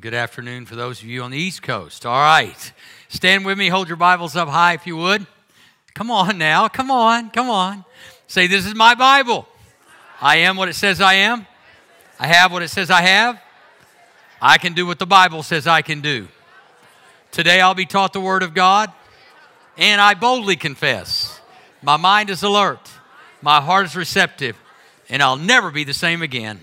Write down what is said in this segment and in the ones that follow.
Good afternoon for those of you on the East Coast. All right. Stand with me. Hold your Bibles up high if you would. Come on now. Come on. Come on. Say, This is my Bible. I am what it says I am. I have what it says I have. I can do what the Bible says I can do. Today I'll be taught the Word of God, and I boldly confess my mind is alert, my heart is receptive, and I'll never be the same again.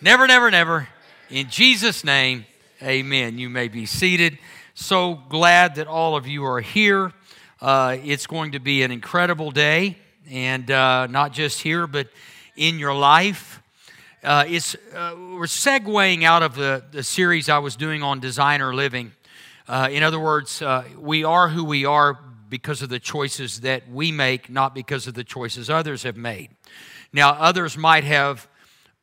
Never, never, never. In Jesus' name, Amen. You may be seated. So glad that all of you are here. Uh, it's going to be an incredible day, and uh, not just here, but in your life. Uh, it's, uh, we're segueing out of the, the series I was doing on designer living. Uh, in other words, uh, we are who we are because of the choices that we make, not because of the choices others have made. Now, others might have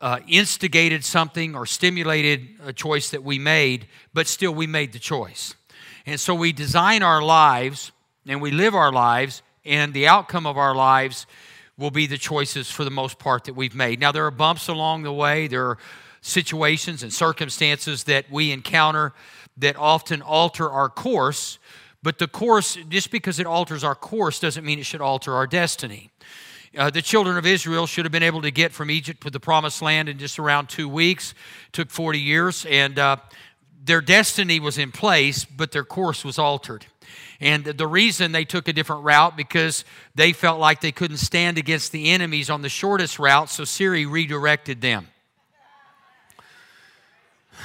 uh, instigated something or stimulated a choice that we made, but still we made the choice. And so we design our lives and we live our lives, and the outcome of our lives will be the choices for the most part that we've made. Now, there are bumps along the way, there are situations and circumstances that we encounter that often alter our course, but the course, just because it alters our course, doesn't mean it should alter our destiny. Uh, the children of Israel should have been able to get from Egypt to the promised land in just around two weeks. It took 40 years, and uh, their destiny was in place, but their course was altered. And the reason they took a different route because they felt like they couldn't stand against the enemies on the shortest route, so Siri redirected them.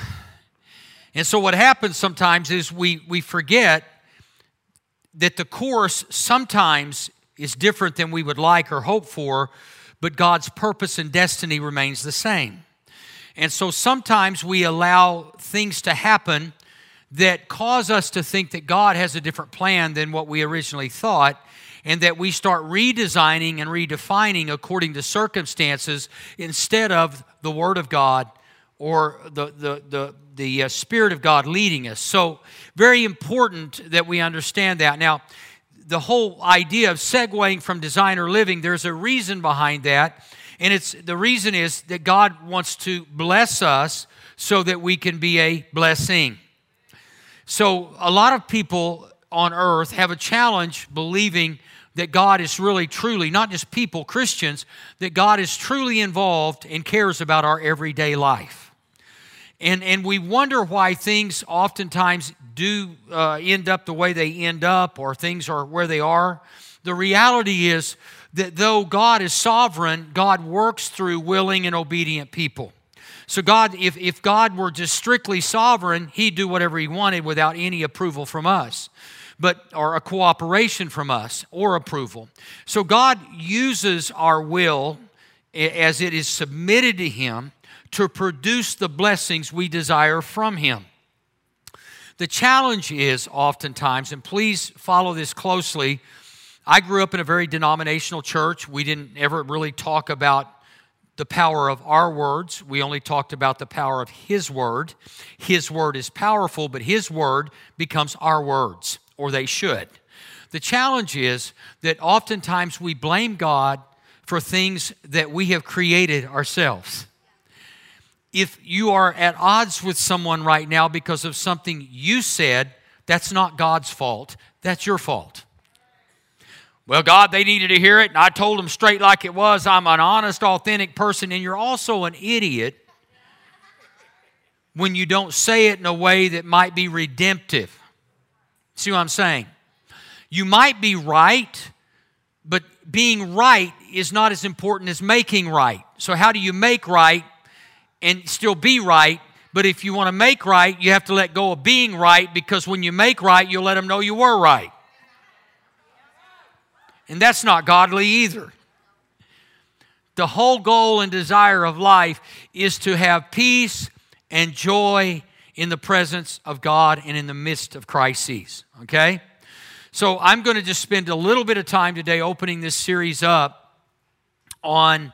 And so what happens sometimes is we, we forget that the course sometimes is different than we would like or hope for, but God's purpose and destiny remains the same. And so sometimes we allow things to happen that cause us to think that God has a different plan than what we originally thought, and that we start redesigning and redefining according to circumstances instead of the Word of God or the, the, the, the uh, Spirit of God leading us. So, very important that we understand that. Now, the whole idea of segueing from designer living, there's a reason behind that. And it's the reason is that God wants to bless us so that we can be a blessing. So a lot of people on earth have a challenge believing that God is really truly, not just people, Christians, that God is truly involved and cares about our everyday life. And, and we wonder why things oftentimes do uh, end up the way they end up or things are where they are. The reality is that though God is sovereign, God works through willing and obedient people. So, God, if, if God were just strictly sovereign, He'd do whatever He wanted without any approval from us, but or a cooperation from us or approval. So, God uses our will as it is submitted to Him to produce the blessings we desire from Him. The challenge is oftentimes, and please follow this closely. I grew up in a very denominational church. We didn't ever really talk about the power of our words. We only talked about the power of His word. His word is powerful, but His word becomes our words, or they should. The challenge is that oftentimes we blame God for things that we have created ourselves if you are at odds with someone right now because of something you said, that's not God's fault. That's your fault. Well, God, they needed to hear it, and I told them straight like it was. I'm an honest, authentic person, and you're also an idiot when you don't say it in a way that might be redemptive. See what I'm saying? You might be right, but being right is not as important as making right. So, how do you make right? And still be right. But if you want to make right, you have to let go of being right because when you make right, you'll let them know you were right. And that's not godly either. The whole goal and desire of life is to have peace and joy in the presence of God and in the midst of crises. Okay? So I'm going to just spend a little bit of time today opening this series up on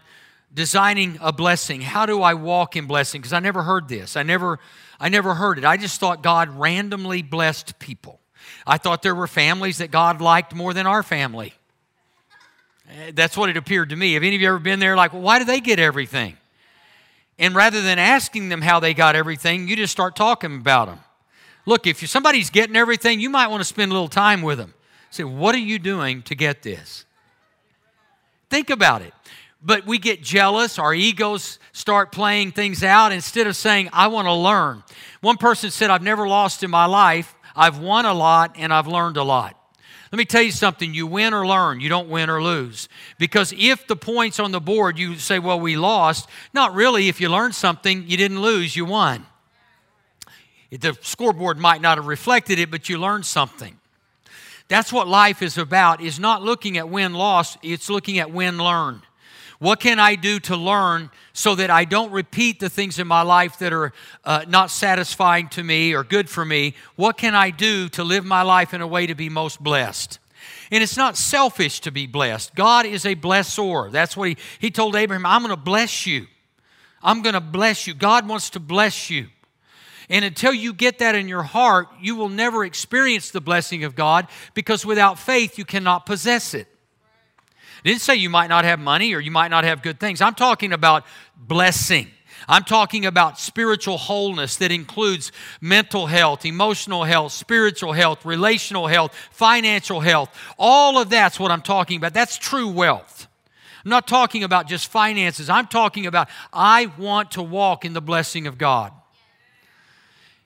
designing a blessing. How do I walk in blessing? Because I never heard this. I never I never heard it. I just thought God randomly blessed people. I thought there were families that God liked more than our family. Eh, that's what it appeared to me. Have any of you ever been there like, well, why do they get everything? And rather than asking them how they got everything, you just start talking about them. Look, if somebody's getting everything, you might want to spend a little time with them. Say, what are you doing to get this? Think about it. But we get jealous, our egos start playing things out instead of saying, I want to learn. One person said, I've never lost in my life. I've won a lot and I've learned a lot. Let me tell you something you win or learn, you don't win or lose. Because if the points on the board you say, well, we lost, not really. If you learned something, you didn't lose, you won. The scoreboard might not have reflected it, but you learned something. That's what life is about, is not looking at win loss, it's looking at win learn. What can I do to learn so that I don't repeat the things in my life that are uh, not satisfying to me or good for me? What can I do to live my life in a way to be most blessed? And it's not selfish to be blessed. God is a blessor. That's what he, he told Abraham I'm going to bless you. I'm going to bless you. God wants to bless you. And until you get that in your heart, you will never experience the blessing of God because without faith, you cannot possess it. Didn't say you might not have money or you might not have good things. I'm talking about blessing. I'm talking about spiritual wholeness that includes mental health, emotional health, spiritual health, relational health, financial health. All of that's what I'm talking about. That's true wealth. I'm not talking about just finances. I'm talking about I want to walk in the blessing of God.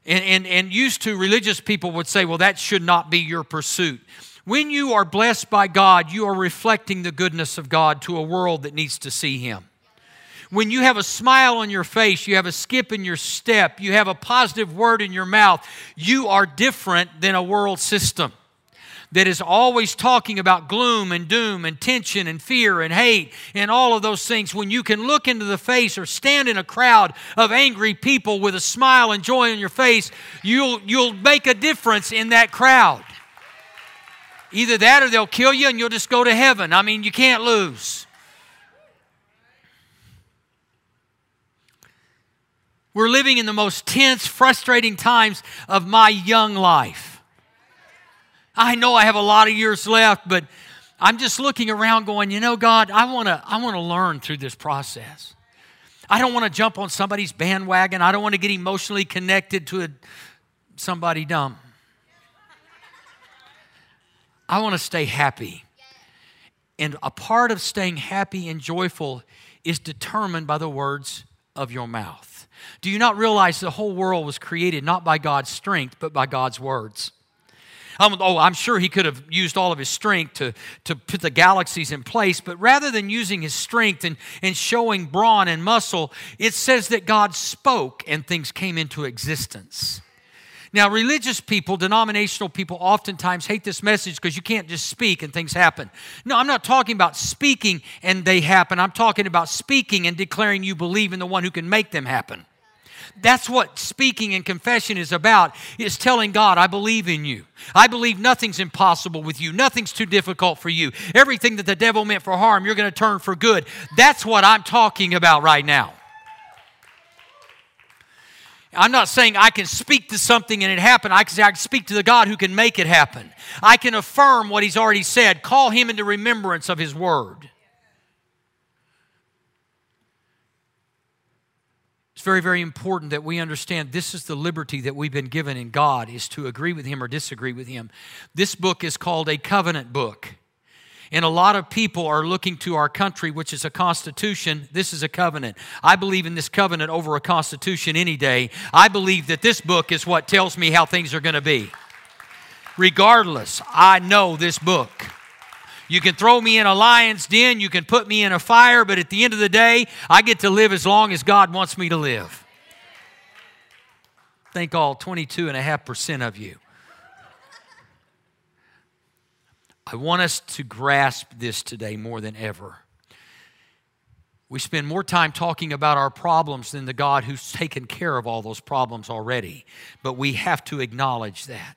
And, and, and used to religious people would say, well, that should not be your pursuit. When you are blessed by God, you are reflecting the goodness of God to a world that needs to see Him. When you have a smile on your face, you have a skip in your step, you have a positive word in your mouth, you are different than a world system that is always talking about gloom and doom and tension and fear and hate and all of those things, when you can look into the face or stand in a crowd of angry people with a smile and joy on your face, you'll, you'll make a difference in that crowd. Either that or they'll kill you and you'll just go to heaven. I mean, you can't lose. We're living in the most tense, frustrating times of my young life. I know I have a lot of years left, but I'm just looking around going, you know, God, I want to I want to learn through this process. I don't want to jump on somebody's bandwagon. I don't want to get emotionally connected to a, somebody dumb. I want to stay happy. And a part of staying happy and joyful is determined by the words of your mouth. Do you not realize the whole world was created not by God's strength, but by God's words? Um, oh, I'm sure he could have used all of his strength to, to put the galaxies in place, but rather than using his strength and, and showing brawn and muscle, it says that God spoke and things came into existence. Now, religious people, denominational people, oftentimes hate this message because you can't just speak and things happen. No, I'm not talking about speaking and they happen. I'm talking about speaking and declaring you believe in the one who can make them happen. That's what speaking and confession is about, is telling God, I believe in you. I believe nothing's impossible with you. Nothing's too difficult for you. Everything that the devil meant for harm, you're going to turn for good. That's what I'm talking about right now. I'm not saying I can speak to something and it happen. I can say I can speak to the God who can make it happen. I can affirm what He's already said, call Him into remembrance of His word. It's very, very important that we understand this is the liberty that we've been given in God is to agree with Him or disagree with Him. This book is called a covenant book. And a lot of people are looking to our country, which is a constitution. This is a covenant. I believe in this covenant over a constitution any day. I believe that this book is what tells me how things are going to be. Regardless, I know this book. You can throw me in a lion's den, you can put me in a fire, but at the end of the day, I get to live as long as God wants me to live. Thank all 22.5% of you. I want us to grasp this today more than ever. We spend more time talking about our problems than the God who's taken care of all those problems already. But we have to acknowledge that.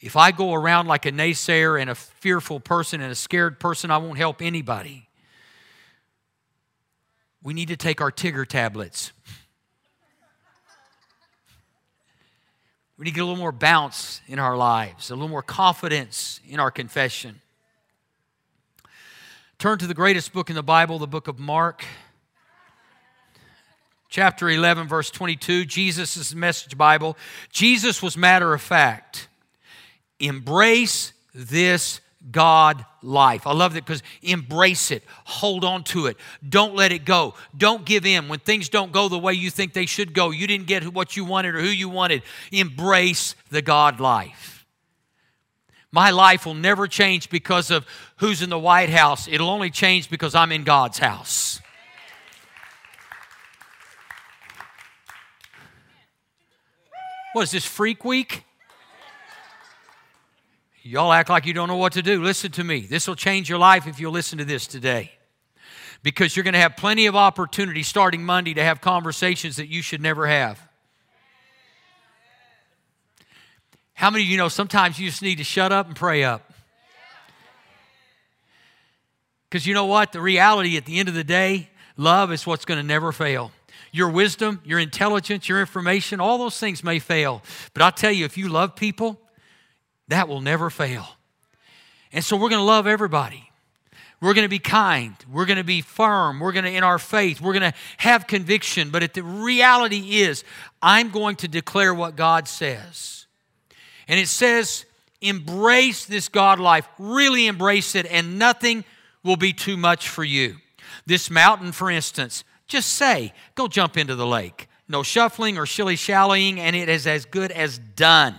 If I go around like a naysayer and a fearful person and a scared person, I won't help anybody. We need to take our Tigger tablets. We need to get a little more bounce in our lives, a little more confidence in our confession. Turn to the greatest book in the Bible, the book of Mark. Chapter 11, verse 22, Jesus' message Bible. Jesus was matter of fact. Embrace this God life. I love that because embrace it, hold on to it, don't let it go, don't give in. When things don't go the way you think they should go, you didn't get what you wanted or who you wanted, embrace the God life. My life will never change because of who's in the White House, it'll only change because I'm in God's house. What is this, Freak Week? Y'all act like you don't know what to do. Listen to me. This will change your life if you'll listen to this today. Because you're going to have plenty of opportunity starting Monday to have conversations that you should never have. How many of you know sometimes you just need to shut up and pray up? Because you know what? The reality at the end of the day, love is what's going to never fail. Your wisdom, your intelligence, your information, all those things may fail. But I'll tell you, if you love people, that will never fail. And so we're going to love everybody. We're going to be kind. We're going to be firm. We're going to, in our faith, we're going to have conviction. But the reality is, I'm going to declare what God says. And it says, embrace this God life. Really embrace it, and nothing will be too much for you. This mountain, for instance, just say, go jump into the lake. No shuffling or shilly shallying, and it is as good as done.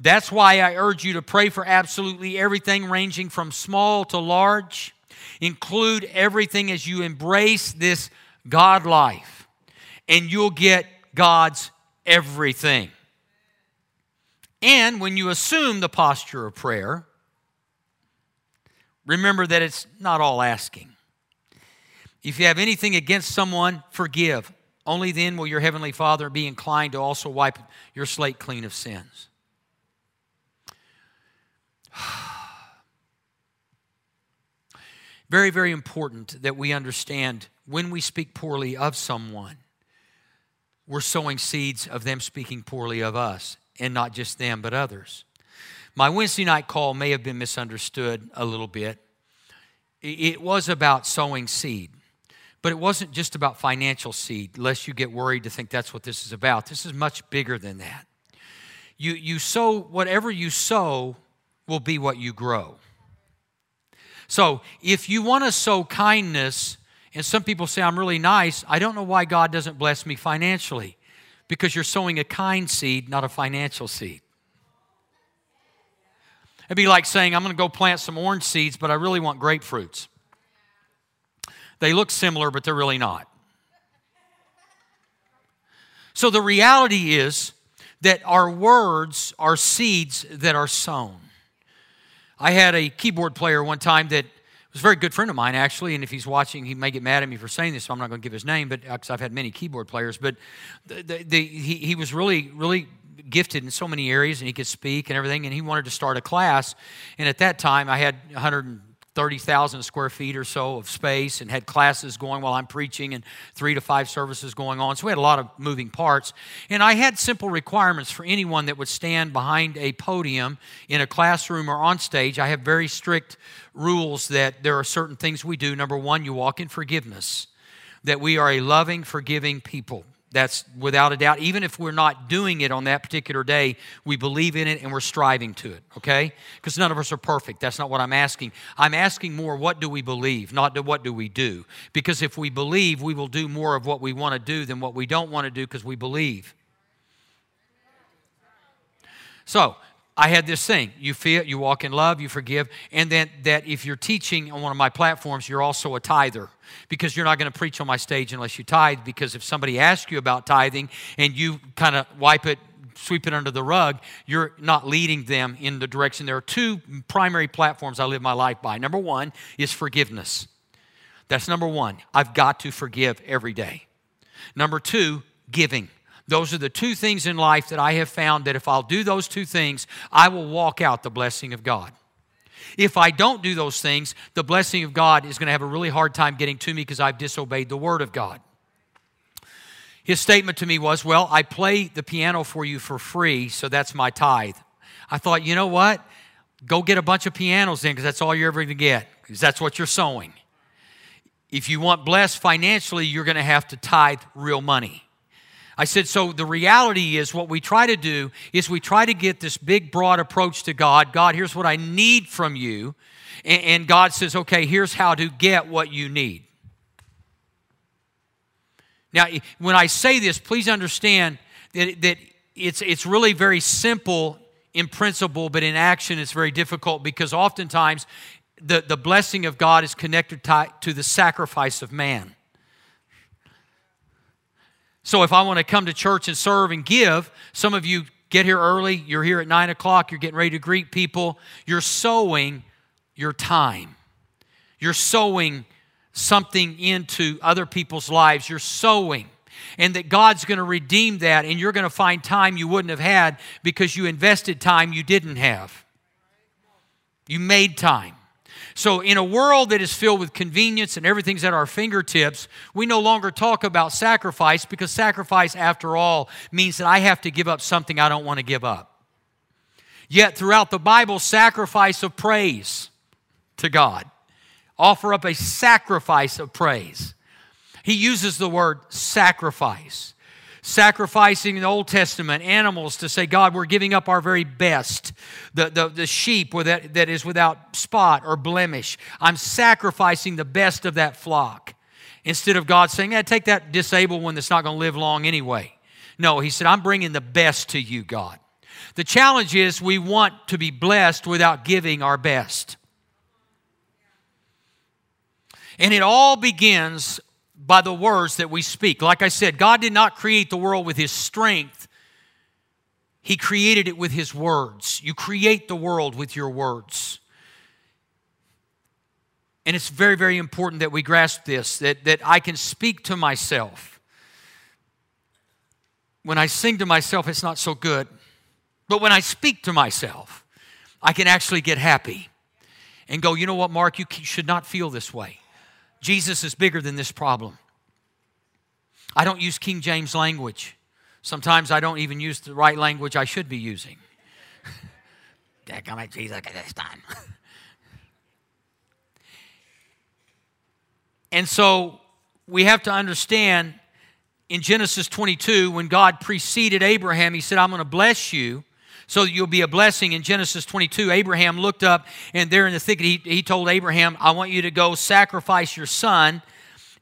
That's why I urge you to pray for absolutely everything, ranging from small to large. Include everything as you embrace this God life, and you'll get God's everything. And when you assume the posture of prayer, remember that it's not all asking. If you have anything against someone, forgive. Only then will your heavenly Father be inclined to also wipe your slate clean of sins. very, very important that we understand when we speak poorly of someone, we're sowing seeds of them speaking poorly of us, and not just them, but others. My Wednesday night call may have been misunderstood a little bit. It was about sowing seed, but it wasn't just about financial seed, lest you get worried to think that's what this is about. This is much bigger than that. You, you sow, whatever you sow, will be what you grow. So if you want to sow kindness, and some people say, I'm really nice, I don't know why God doesn't bless me financially. Because you're sowing a kind seed, not a financial seed. It'd be like saying, I'm going to go plant some orange seeds, but I really want grapefruits. They look similar, but they're really not. So the reality is that our words are seeds that are sown. I had a keyboard player one time that was a very good friend of mine, actually, and if he's watching, he may get mad at me for saying this, so I'm not going to give his name, but uh, because I've had many keyboard players. But the, the, the, he, he was really, really gifted in so many areas, and he could speak and everything, and he wanted to start a class. And at that time, I had 100 30,000 square feet or so of space and had classes going while I'm preaching and three to five services going on. So we had a lot of moving parts. And I had simple requirements for anyone that would stand behind a podium in a classroom or on stage. I have very strict rules that there are certain things we do. Number one, you walk in forgiveness, that we are a loving, forgiving people. That's without a doubt. Even if we're not doing it on that particular day, we believe in it and we're striving to it, okay? Because none of us are perfect. That's not what I'm asking. I'm asking more what do we believe, not what do we do. Because if we believe, we will do more of what we want to do than what we don't want to do because we believe. So, I had this thing. You feel, you walk in love, you forgive, and then that if you're teaching on one of my platforms, you're also a tither because you're not going to preach on my stage unless you tithe. Because if somebody asks you about tithing and you kind of wipe it, sweep it under the rug, you're not leading them in the direction. There are two primary platforms I live my life by. Number one is forgiveness. That's number one. I've got to forgive every day. Number two, giving. Those are the two things in life that I have found that if I'll do those two things, I will walk out the blessing of God. If I don't do those things, the blessing of God is going to have a really hard time getting to me because I've disobeyed the Word of God. His statement to me was, Well, I play the piano for you for free, so that's my tithe. I thought, you know what? Go get a bunch of pianos then, because that's all you're ever going to get, because that's what you're sowing. If you want blessed financially, you're going to have to tithe real money. I said, so the reality is what we try to do is we try to get this big, broad approach to God. God, here's what I need from you. And, God says, okay, here's how to get what you need. Now, when I say this, please understand that, that it's, it's really very simple in principle, but in action it's very difficult because oftentimes the, the blessing of God is connected to the sacrifice of man. So if I want to come to church and serve and give, some of you get here early, you're here at nine o'clock, you're getting ready to greet people, you're sowing your time. You're sowing something into other people's lives. You're sowing. And that God's going to redeem that, and you're going to find time you wouldn't have had because you invested time you didn't have. You made time. So, in a world that is filled with convenience and everything's at our fingertips, we no longer talk about sacrifice because sacrifice, after all, means that I have to give up something I don't want to give up. Yet, throughout the Bible, sacrifice of praise to God, offer up a sacrifice of praise. He uses the word sacrifice sacrificing in the Old Testament animals to say, God, we're giving up our very best. The, the, the sheep that, that is without spot or blemish. I'm sacrificing the best of that flock. Instead of God saying, yeah, take that disabled one that's not going to live long anyway. No, he said, I'm bringing the best to you, God. The challenge is we want to be blessed without giving our best. And it all begins by the words that we speak. Like I said, God did not create the world with His strength, He created it with His words. You create the world with your words. And it's very, very important that we grasp this that, that I can speak to myself. When I sing to myself, it's not so good. But when I speak to myself, I can actually get happy and go, you know what, Mark, you should not feel this way. Jesus is bigger than this problem. I don't use King James language. Sometimes I don't even use the right language I should be using. Come Jesus this time. and so we have to understand in Genesis 22, when God preceded Abraham, He said, I'm going to bless you so that you'll be a blessing. In Genesis 22, Abraham looked up, and there in the thicket, he, he told Abraham, I want you to go sacrifice your son.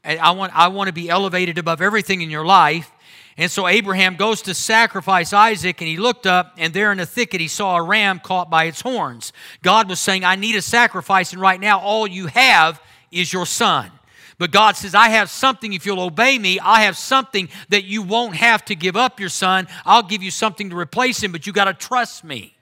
I want, I want to be elevated above everything in your life. And so Abraham goes to sacrifice Isaac, and he looked up, and there in the thicket, he saw a ram caught by its horns. God was saying, I need a sacrifice, and right now, all you have is your son. But God says, I have something, if you'll obey me, I have something that you won't have to give up your son. I'll give you something to replace him, but you got to trust me.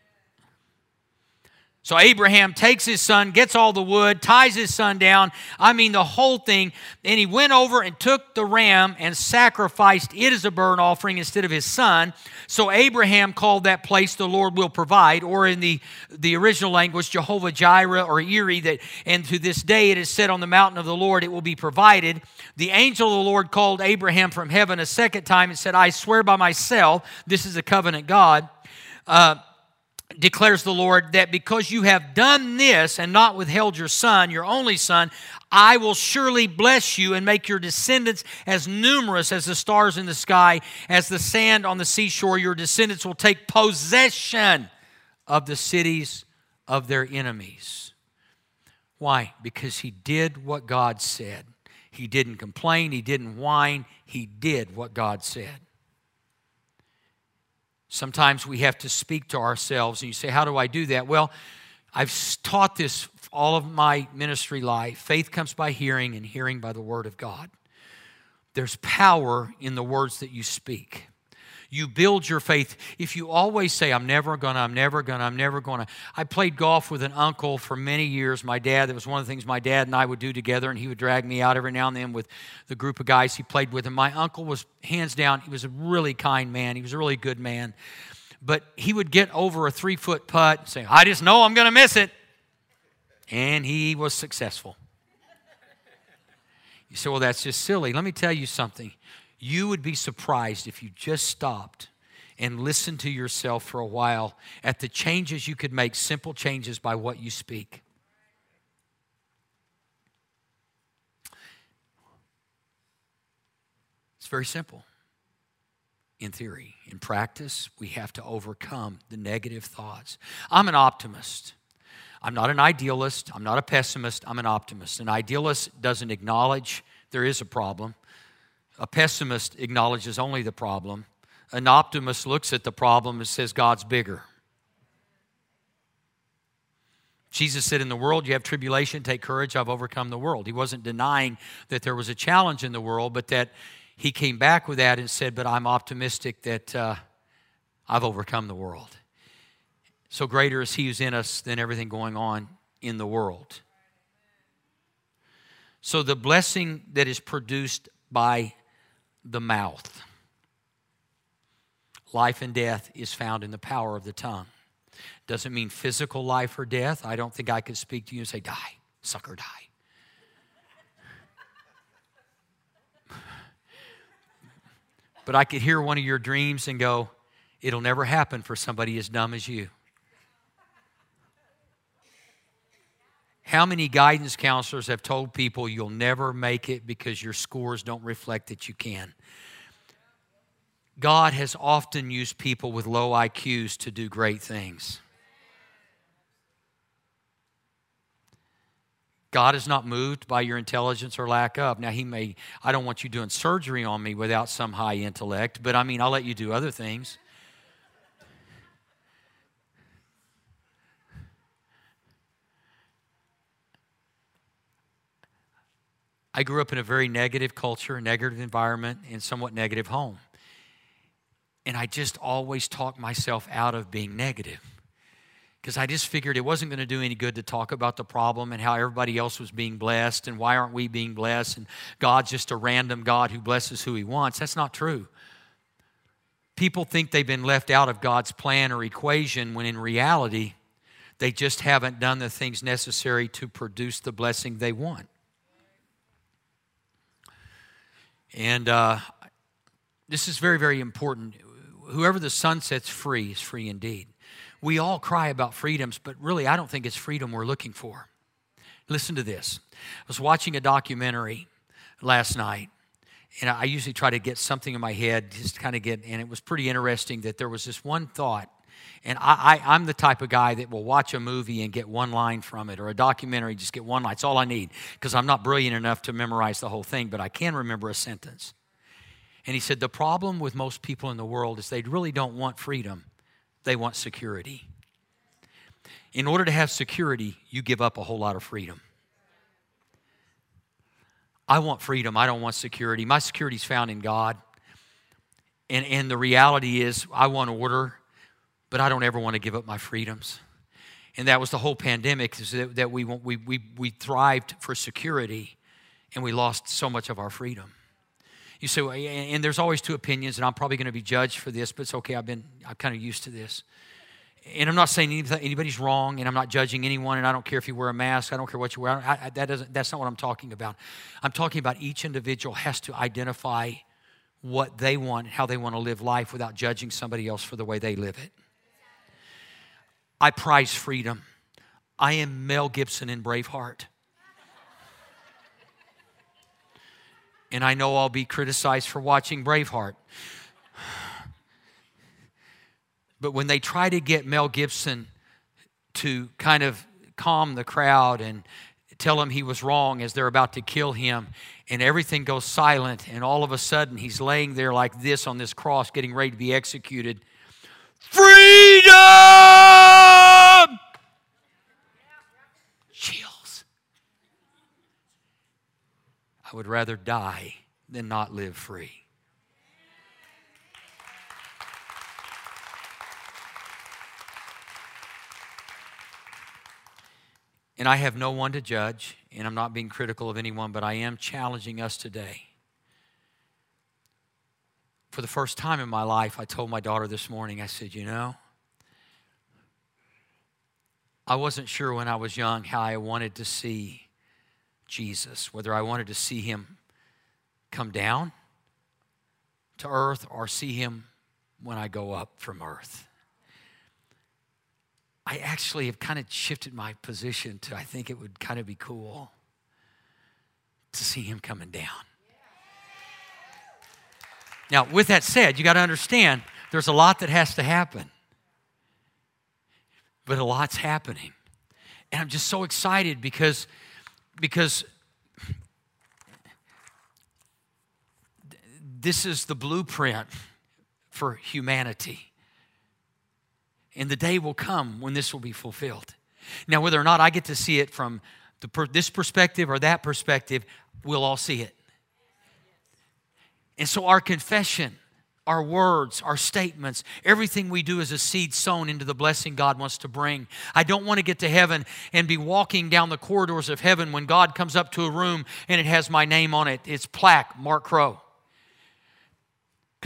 So Abraham takes his son, gets all the wood, ties his son down. I mean, the whole thing. And he went over and took the ram and sacrificed it as a burnt offering instead of his son. So Abraham called that place the Lord will provide, or in the, the original language, Jehovah Jireh or Iri. That, and to this day it is said on the mountain of the Lord, it will be provided. The angel of the Lord called Abraham from heaven a second time and said, I swear by myself, this is a covenant God. Uh, declares the Lord, that because you have done this and not withheld your son, your only son, I will surely bless you and make your descendants as numerous as the stars in the sky, as the sand on the seashore. Your descendants will take possession of the cities of their enemies. Why? Because he did what God said. He didn't complain, he didn't whine, he did what God said. Sometimes we have to speak to ourselves, and you say, How do I do that? Well, I've taught this all of my ministry life. Faith comes by hearing, and hearing by the Word of God. There's power in the words that you speak. You build your faith. If you always say, I'm never gonna, I'm never gonna, I'm never gonna. I played golf with an uncle for many years, my dad. That was one of the things my dad and I would do together, and he would drag me out every now and then with the group of guys he played with. And my uncle was hands down, he was a really kind man. He was a really good man. But he would get over a three foot putt and say, I just know I'm gonna miss it. And he was successful. You say, well, that's just silly. Let me tell you something. You would be surprised if you just stopped and listened to yourself for a while at the changes you could make, simple changes by what you speak. It's very simple in theory. In practice, we have to overcome the negative thoughts. I'm an optimist. I'm not an idealist. I'm not a pessimist. I'm an optimist. An idealist doesn't acknowledge there is a problem. A pessimist acknowledges only the problem. An optimist looks at the problem and says, God's bigger. Jesus said, In the world you have tribulation, take courage, I've overcome the world. He wasn't denying that there was a challenge in the world, but that he came back with that and said, But I'm optimistic that uh, I've overcome the world. So greater is He who's in us than everything going on in the world. So the blessing that is produced by the mouth, life and death is found in the power of the tongue. Doesn't mean physical life or death. I don't think I could speak to you and say, die, sucker, die. But I could hear one of your dreams and go, it'll never happen for somebody as dumb as you. How many guidance counselors have told people you'll never make it because your scores don't reflect that you can? God has often used people with low IQs to do great things. God is not moved by your intelligence or lack of. Now, He may, I don't want you doing surgery on me without some high intellect, but I mean, I'll let you do other things. I grew up in a very negative culture, negative environment, and somewhat negative home. And I just always talked myself out of being negative because I just figured it wasn't going to do any good to talk about the problem and how everybody else was being blessed and why aren't we being blessed and God's just a random God who blesses who he wants. That's not true. People think they've been left out of God's plan or equation when in reality, they just haven't done the things necessary to produce the blessing they want. And uh, this is very, very important. Whoever the Son sets free is free indeed. We all cry about freedoms, but really, I don't think it's freedom we're looking for. Listen to this. I was watching a documentary last night, and I usually try to get something in my head, just kind of get, and it was pretty interesting that there was this one thought and I, I, am the type of guy that will watch a movie and get one line from it, or a documentary, just get one line. It's all I need because I'm not brilliant enough to memorize the whole thing, but I can remember a sentence. And he said, The problem with most people in the world is they really don't want freedom, they want security. In order to have security, you give up a whole lot of freedom. I want freedom, I don't want security. My security is found in God. And, and the reality is, I want order but I don't ever want to give up my freedoms. And that was the whole pandemic, is that, that we, we, we, we thrived for security and we lost so much of our freedom. You say, and there's always two opinions, and I'm probably going to be judged for this, but it's okay. I've been, I'm kind of used to this. And I'm not saying anybody's wrong, and I'm not judging anyone, and I don't care if you wear a mask. I don't care what you wear. I, I, that doesn't, that's not what I'm talking about. I'm talking about each individual has to identify what they want how they want to live life without judging somebody else for the way they live it. I prize freedom. I am Mel Gibson in Braveheart. And I know I'll be criticized for watching Braveheart. But when they try to get Mel Gibson to kind of calm the crowd and tell him he was wrong as they're about to kill him, and everything goes silent, and all of a sudden he's laying there like this on this cross, getting ready to be executed Freedom! Chills. I would rather die than not live free. And I have no one to judge, and I'm not being critical of anyone, but I am challenging us today for the first time in my life, I told my daughter this morning, I said, You know, I wasn't sure when I was young how I wanted to see Jesus, whether I wanted to see him come down to earth or see him when I go up from earth. I actually have kind of shifted my position to I think it would kind of be cool to see him coming down. Now, with that said, you got to understand there's a lot that has to happen. But a lot's happening. And I'm just so excited because because this is the blueprint for humanity. And the day will come when this will be fulfilled. Now, whether or not I get to see it from the, this perspective or that perspective, we'll all see it. And so, our confession, our words, our statements, everything we do is a seed sown into the blessing God wants to bring. I don't want to get to heaven and be walking down the corridors of heaven when God comes up to a room and it has my name on it. It's plaque, Mark Crow.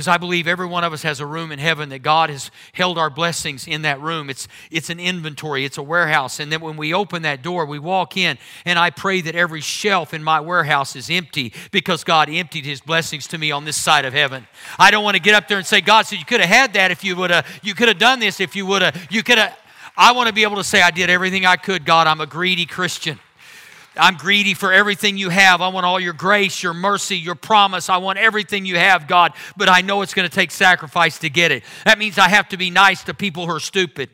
Because I believe every one of us has a room in heaven that God has held our blessings in that room. It's, it's an inventory, it's a warehouse. And then when we open that door, we walk in, and I pray that every shelf in my warehouse is empty because God emptied his blessings to me on this side of heaven. I don't want to get up there and say, God said, You could have had that if you would have, you could have done this if you would have, you could have. I want to be able to say, I did everything I could, God. I'm a greedy Christian. I'm greedy for everything you have. I want all your grace, your mercy, your promise. I want everything you have, God, but I know it's going to take sacrifice to get it. That means I have to be nice to people who are stupid.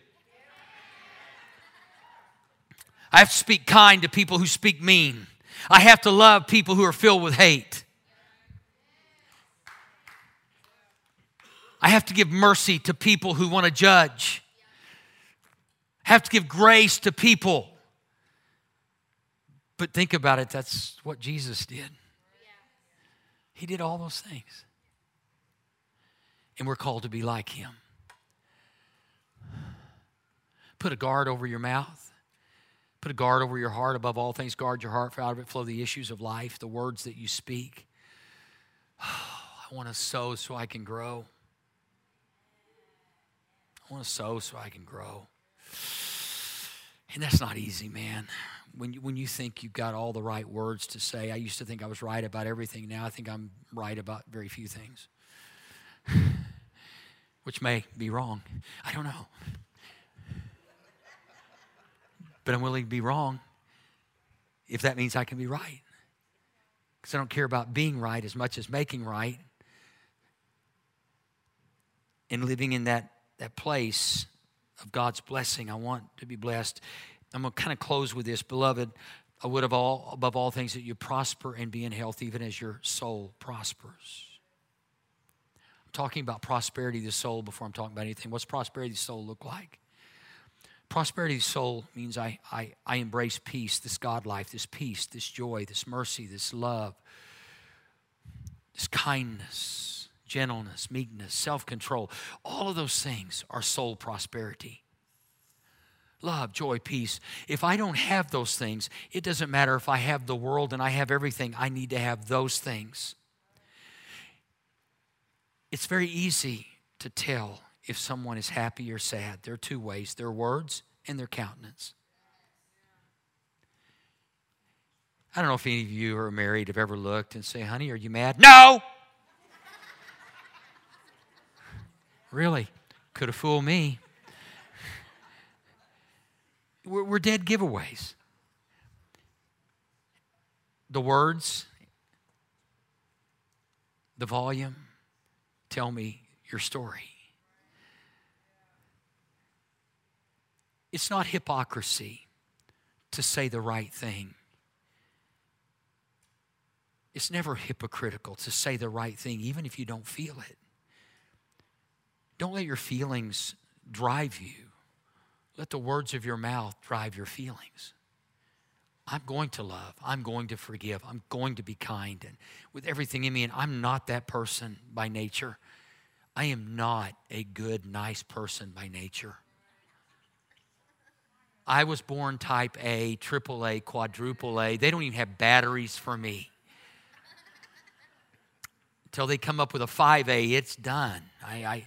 I have to speak kind to people who speak mean. I have to love people who are filled with hate. I have to give mercy to people who want to judge. I have to give grace to people but think about it, that's what Jesus did. He did all those things. And we're called to be like him. Put a guard over your mouth. Put a guard over your heart above all things. Guard your heart, for out of it flow the issues of life, the words that you speak. I want to sow so I can grow. I want to sow so I can grow. And that's not easy, man when you, when you think you've got all the right words to say, I used to think I was right about everything. Now I think I'm right about very few things, which may be wrong. I don't know. But I'm willing to be wrong if that means I can be right. Because I don't care about being right as much as making right and living in that, that place of God's blessing. I want to be blessed. I'm going to kind of close with this. Beloved, I would have all, above all things that you prosper and be in health, even as your soul prospers. I'm talking about prosperity of the soul before I'm talking about anything. What's prosperity of the soul look like? Prosperity of the soul means I, I, I embrace peace, this God life, this peace, this joy, this mercy, this love, this kindness, gentleness, meekness, self control. All of those things are soul prosperity love, joy, peace. If I don't have those things, it doesn't matter if I have the world and I have everything, I need to have those things. It's very easy to tell if someone is happy or sad. There are two ways their words and their countenance. I don't know if any of you who are married have ever looked and say, honey, are you mad? No! really? Could have fooled me we're, we're dead giveaways. The words, the volume, tell me your story. It's not hypocrisy to say the right thing. It's never hypocritical to say the right thing, even if you don't feel it. Don't let your feelings drive you. Let the words of your mouth drive your feelings. I'm going to love. I'm going to forgive. I'm going to be kind. And with everything in me, and I'm not that person by nature. I am not a good, nice person by nature. I was born type A, triple A, quadruple A. They don't even have batteries for me. Until they come up with a 5A, it's done. I, I,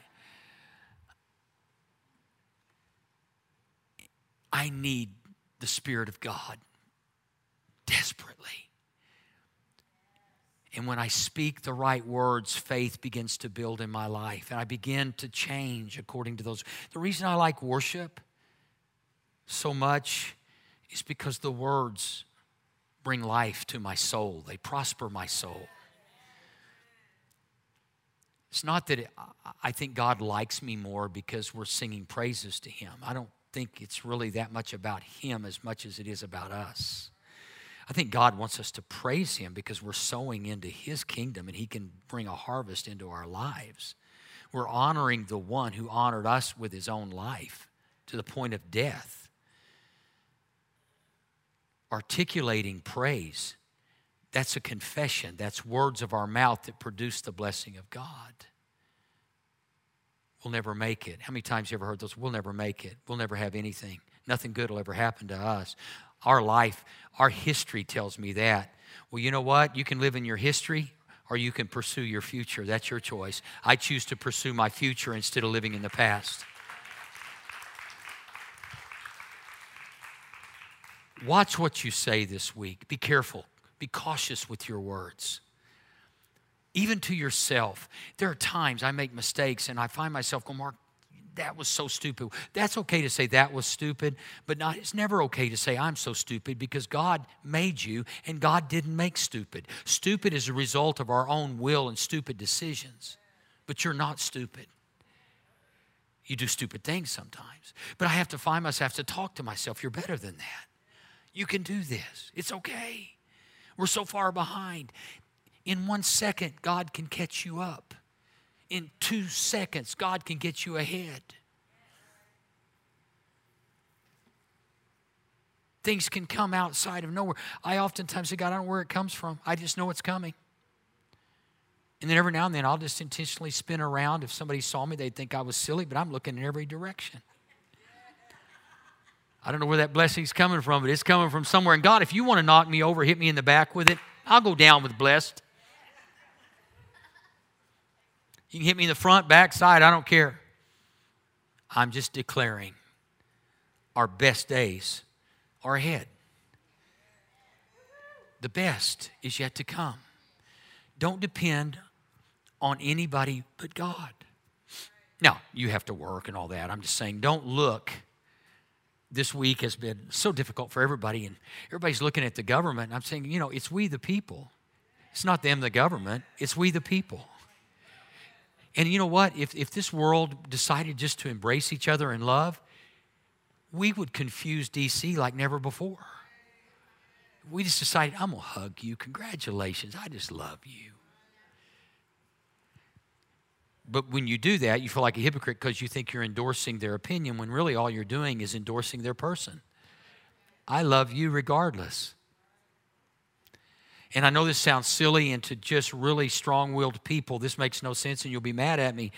I need the Spirit of God desperately. And when I speak the right words, faith begins to build in my life, and I begin to change according to those. The reason I like worship so much is because the words bring life to my soul, they prosper my soul. It's not that it, I think God likes me more because we're singing praises to Him. I don't think it's really that much about Him as much as it is about us. I think God wants us to praise Him because we're sowing into His kingdom and He can bring a harvest into our lives. We're honoring the one who honored us with His own life to the point of death. Articulating praise, that's a confession. That's words of our mouth that produce the blessing of God. We'll never make it. How many times you ever heard those? We'll never make it. We'll never have anything. Nothing good will ever happen to us. Our life, our history tells me that. Well, you know what? You can live in your history or you can pursue your future. That's your choice. I choose to pursue my future instead of living in the past. Watch what you say this week. Be careful. Be cautious with your words. Even to yourself. There are times I make mistakes and I find myself going, Mark, that was so stupid. That's okay to say that was stupid, but not, it's never okay to say I'm so stupid because God made you and God didn't make stupid. Stupid is a result of our own will and stupid decisions, but you're not stupid. You do stupid things sometimes, but I have to find myself, to talk to myself, you're better than that. You can do this. It's okay. We're so far behind. In one second, God can catch you up in two seconds, God can get you ahead. Things can come outside of nowhere. I oftentimes say, God, I don't know where it comes from. I just know it's coming. And then every now and then I'll just intentionally spin around. If somebody saw me, they'd think I was silly, but I'm looking in every direction. I don't know where that blessing's coming from, but it's coming from somewhere. And God, if you want to knock me over, hit me in the back with it, I'll go down with blessed. You can hit me in the front, back, side, I don't care. I'm just declaring our best days are ahead. The best is yet to come. Don't depend on anybody but God. Now, you have to work and all that. I'm just saying, don't look. This week has been so difficult for everybody, and everybody's looking at the government. I'm saying, you know, it's we the people. It's not them, the government. It's we the people. And you know what? If, if this world decided just to embrace each other in love, we would confuse DC like never before. We just decided, I'm going to hug you. Congratulations. I just love you. But when you do that, you feel like a hypocrite because you think you're endorsing their opinion when really all you're doing is endorsing their person. I love you regardless. And I know this sounds silly and to just really strong willed people, this makes no sense and you'll be mad at me.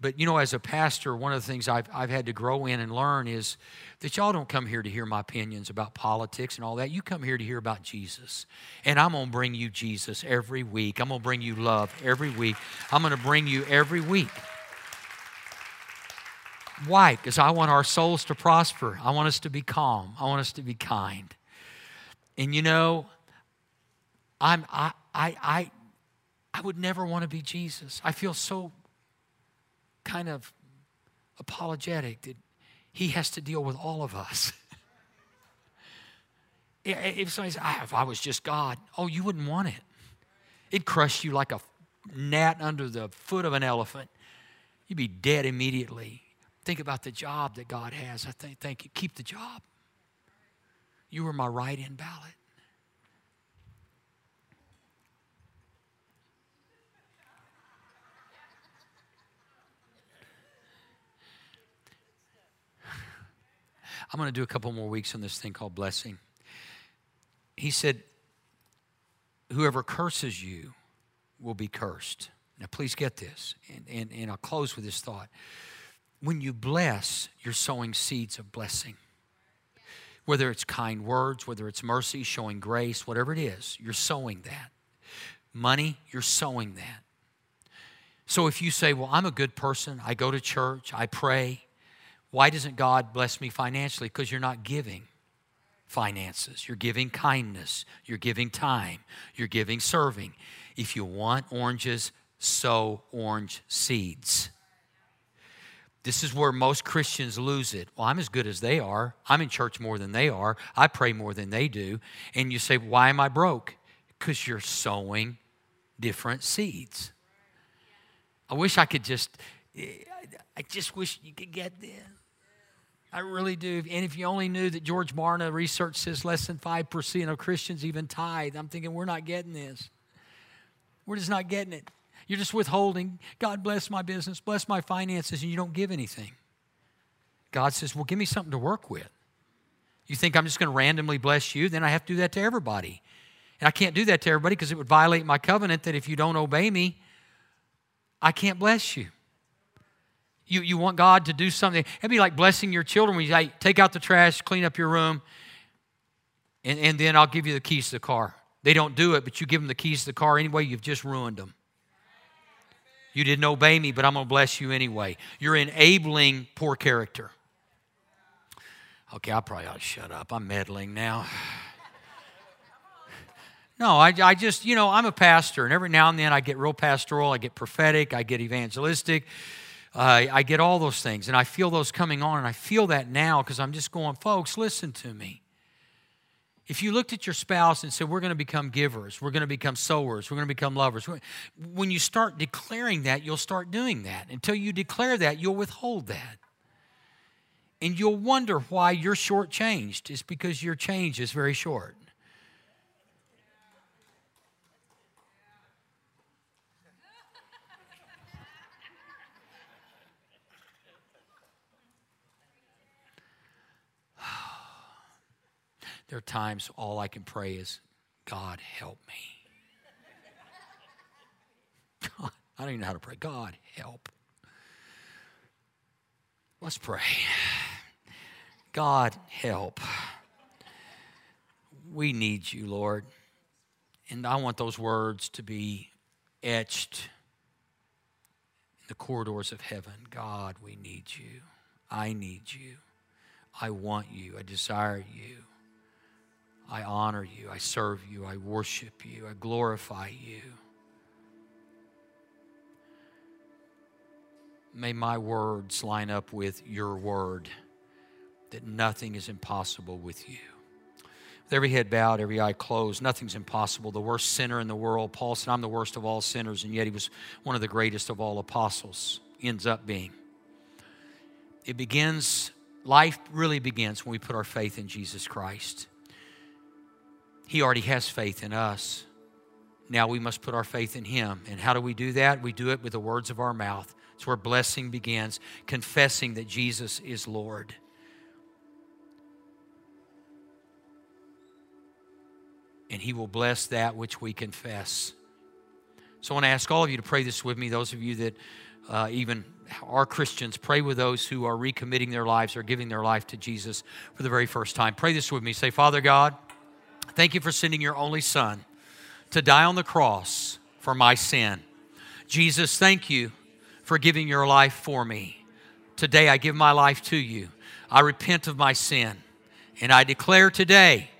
But you know, as a pastor, one of the things I've, I've had to grow in and learn is that y'all don't come here to hear my opinions about politics and all that. You come here to hear about Jesus. And I'm going to bring you Jesus every week. I'm going to bring you love every week. I'm going to bring you every week. Why? Because I want our souls to prosper. I want us to be calm. I want us to be kind. And you know, I'm, I, I, I, I would never want to be Jesus. I feel so kind of apologetic that he has to deal with all of us. if somebody says, ah, if I was just God, oh, you wouldn't want it. It'd crush you like a gnat under the foot of an elephant. You'd be dead immediately. Think about the job that God has. I think, thank you. Keep the job. You were my write in ballot. I'm going to do a couple more weeks on this thing called blessing. He said, Whoever curses you will be cursed. Now, please get this, and, and, and I'll close with this thought. When you bless, you're sowing seeds of blessing. Whether it's kind words, whether it's mercy, showing grace, whatever it is, you're sowing that. Money, you're sowing that. So if you say, Well, I'm a good person, I go to church, I pray, why doesn't God bless me financially? Because you're not giving finances. You're giving kindness. You're giving time. You're giving serving. If you want oranges, sow orange seeds. This is where most Christians lose it. Well, I'm as good as they are. I'm in church more than they are. I pray more than they do. And you say, Why am I broke? Because you're sowing different seeds. I wish I could just, I just wish you could get this. I really do. And if you only knew that George Barna research says less than 5% of Christians even tithe, I'm thinking we're not getting this. We're just not getting it. You're just withholding. God bless my business, bless my finances, and you don't give anything. God says, Well, give me something to work with. You think I'm just going to randomly bless you? Then I have to do that to everybody. And I can't do that to everybody because it would violate my covenant that if you don't obey me, I can't bless you. You, you want God to do something. It'd be like blessing your children when you say, take out the trash, clean up your room, and, and then I'll give you the keys to the car. They don't do it, but you give them the keys to the car anyway, you've just ruined them. You didn't obey me, but I'm going to bless you anyway. You're enabling poor character. Okay, I probably ought to shut up. I'm meddling now. No, I, I just, you know, I'm a pastor, and every now and then I get real pastoral, I get prophetic, I get evangelistic. Uh, I get all those things, and I feel those coming on, and I feel that now because I'm just going, folks, listen to me. If you looked at your spouse and said, We're going to become givers, we're going to become sowers, we're going to become lovers, when you start declaring that, you'll start doing that. Until you declare that, you'll withhold that. And you'll wonder why you're shortchanged. It's because your change is very short. There are times all I can pray is, God, help me. God, I don't even know how to pray. God, help. Let's pray. God, help. We need you, Lord. And I want those words to be etched in the corridors of heaven. God, we need you. I need you. I want you. I desire you. I honor you. I serve you. I worship you. I glorify you. May my words line up with your word that nothing is impossible with you. With every head bowed, every eye closed, nothing's impossible. The worst sinner in the world, Paul said, I'm the worst of all sinners, and yet he was one of the greatest of all apostles, ends up being. It begins, life really begins when we put our faith in Jesus Christ. He already has faith in us. Now we must put our faith in Him. And how do we do that? We do it with the words of our mouth. It's where blessing begins, confessing that Jesus is Lord. And He will bless that which we confess. So I want to ask all of you to pray this with me. Those of you that uh, even are Christians, pray with those who are recommitting their lives or giving their life to Jesus for the very first time. Pray this with me. Say, Father God, Thank you for sending your only Son to die on the cross for my sin. Jesus, thank you for giving your life for me. Today I give my life to you. I repent of my sin. And I declare today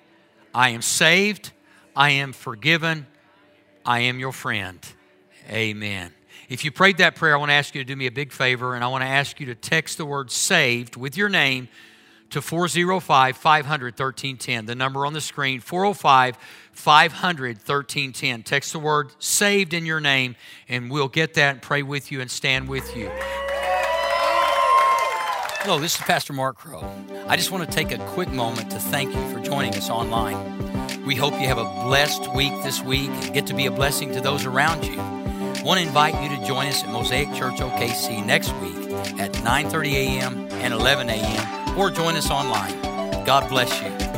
I am saved, I am forgiven, I am your friend. Amen. If you prayed that prayer, I want to ask you to do me a big favor, and I want to ask you to text the word saved with your name to 405 500 1310. The number on the screen 405 500 1310. Text the word saved in your name, and we'll get that and pray with you and stand with you. Hello, this is Pastor Mark Crow. I just want to take a quick moment to thank you for joining us online. We hope you have a blessed week this week and get to be a blessing to those around you. I want to invite you to join us at Mosaic Church OKC next week at 9:30 a.m. and 11 a.m or join us online. God bless you.